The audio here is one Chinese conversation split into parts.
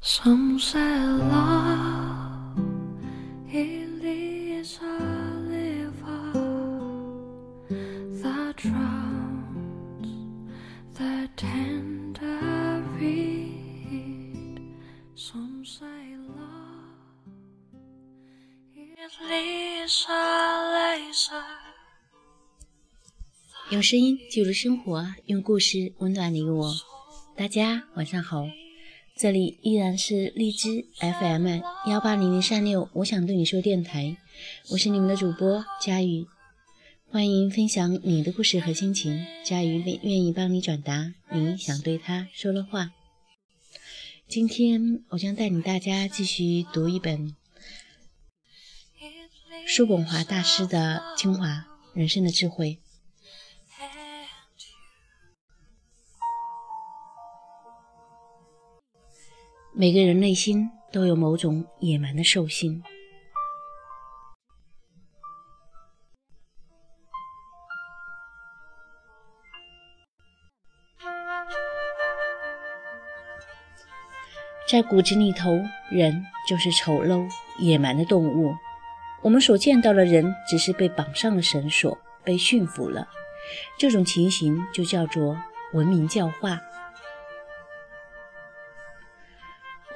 Some say love it is a river that drowns the tender reed. Some say love it is a laser. 用声音记录生活，用故事温暖你我。大家晚上好，这里依然是荔枝 FM 幺八零零三六，我想对你说电台，我是你们的主播佳宇，欢迎分享你的故事和心情，佳宇愿愿意帮你转达你想对他说的话。今天我将带领大家继续读一本叔本华大师的精华人生的智慧。每个人内心都有某种野蛮的兽性。在骨子里头，人就是丑陋、野蛮的动物。我们所见到的人，只是被绑上了绳索，被驯服了。这种情形就叫做文明教化。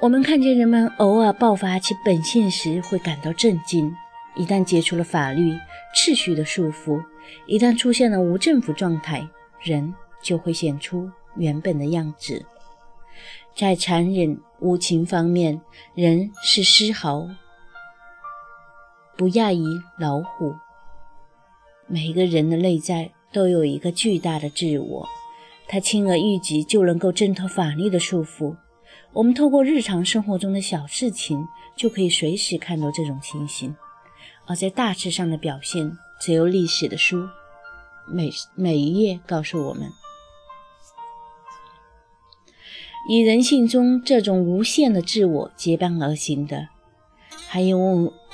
我们看见人们偶尔爆发其本性时，会感到震惊；一旦解除了法律秩序的束缚，一旦出现了无政府状态，人就会显出原本的样子。在残忍无情方面，人是丝毫不亚于老虎。每个人的内在都有一个巨大的自我，他轻而易举就能够挣脱法律的束缚。我们透过日常生活中的小事情，就可以随时看到这种情形；而在大事上的表现，则由历史的书每每一页告诉我们。以人性中这种无限的自我结伴而行的，还有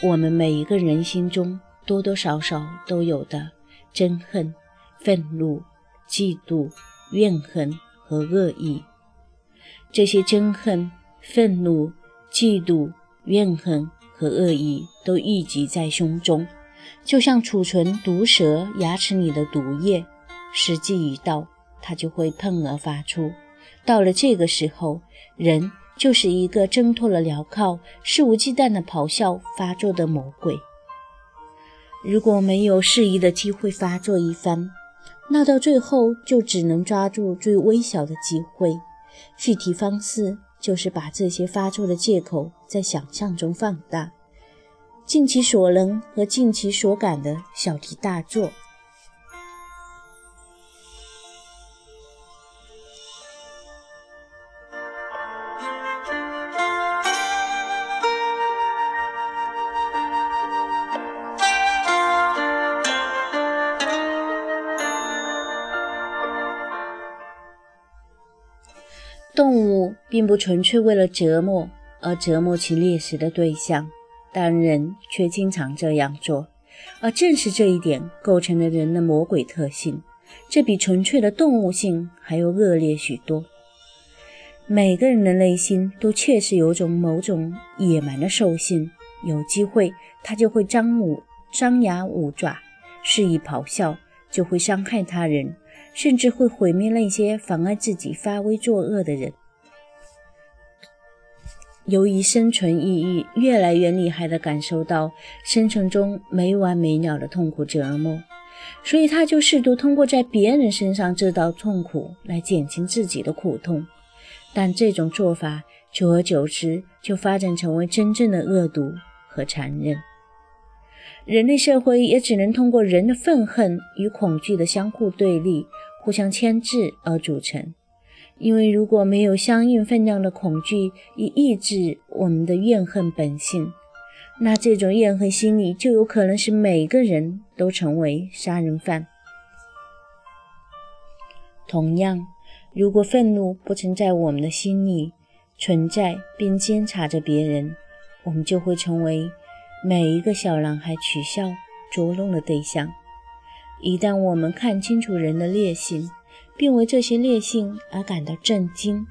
我们每一个人心中多多少少都有的憎恨、愤怒、嫉妒、怨恨和恶意。这些憎恨、愤怒、嫉妒、怨恨和恶意都郁积在胸中，就像储存毒蛇牙齿里的毒液，时机一到，它就会喷而发出。到了这个时候，人就是一个挣脱了镣铐、肆无忌惮的咆哮发作的魔鬼。如果没有适宜的机会发作一番，那到最后就只能抓住最微小的机会。具体方式就是把这些发作的借口在想象中放大，尽其所能和尽其所感的小题大做。动物并不纯粹为了折磨而折磨其猎食的对象，但人却经常这样做，而正是这一点构成了人的魔鬼特性。这比纯粹的动物性还要恶劣许多。每个人的内心都确实有种某种野蛮的兽性，有机会他就会张武张牙舞爪，肆意咆哮，就会伤害他人。甚至会毁灭那些妨碍自己发威作恶的人。由于生存意义越来越厉害地感受到生存中没完没了的痛苦折磨，所以他就试图通过在别人身上制造痛苦来减轻自己的苦痛。但这种做法久而久之就发展成为真正的恶毒和残忍。人类社会也只能通过人的愤恨与恐惧的相互对立、互相牵制而组成。因为如果没有相应分量的恐惧以抑制我们的怨恨本性，那这种怨恨心理就有可能使每个人都成为杀人犯。同样，如果愤怒不曾在我们的心里存在并监察着别人，我们就会成为。每一个小男孩取笑、捉弄的对象。一旦我们看清楚人的劣性，并为这些劣性而感到震惊，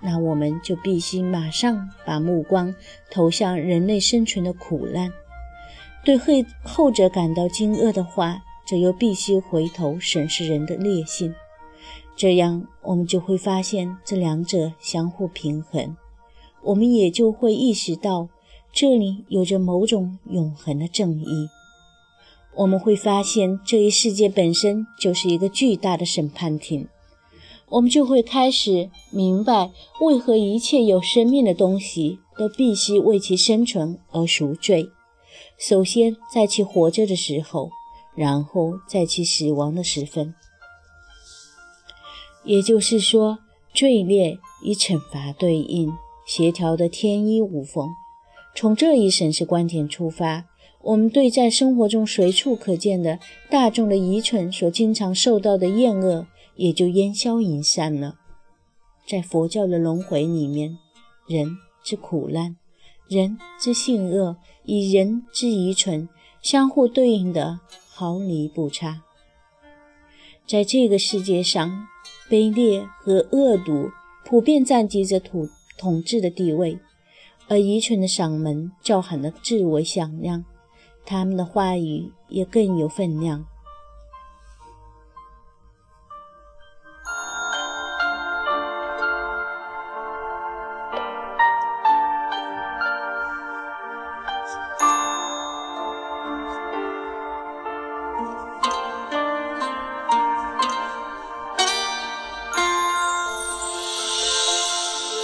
那我们就必须马上把目光投向人类生存的苦难。对后后者感到惊愕的话，则又必须回头审视人的劣性。这样，我们就会发现这两者相互平衡，我们也就会意识到这里有着某种永恒的正义。我们会发现这一世界本身就是一个巨大的审判庭。我们就会开始明白，为何一切有生命的东西都必须为其生存而赎罪。首先，在其活着的时候，然后在其死亡的时分。也就是说，罪孽与惩罚对应，协调的天衣无缝。从这一审视观点出发，我们对在生活中随处可见的大众的愚蠢所经常受到的厌恶。也就烟消云散了。在佛教的轮回里面，人之苦难、人之性恶与人之愚蠢相互对应的毫厘不差。在这个世界上，卑劣和恶毒普遍占据着统统治的地位，而愚蠢的嗓门叫喊的至为响亮，他们的话语也更有分量。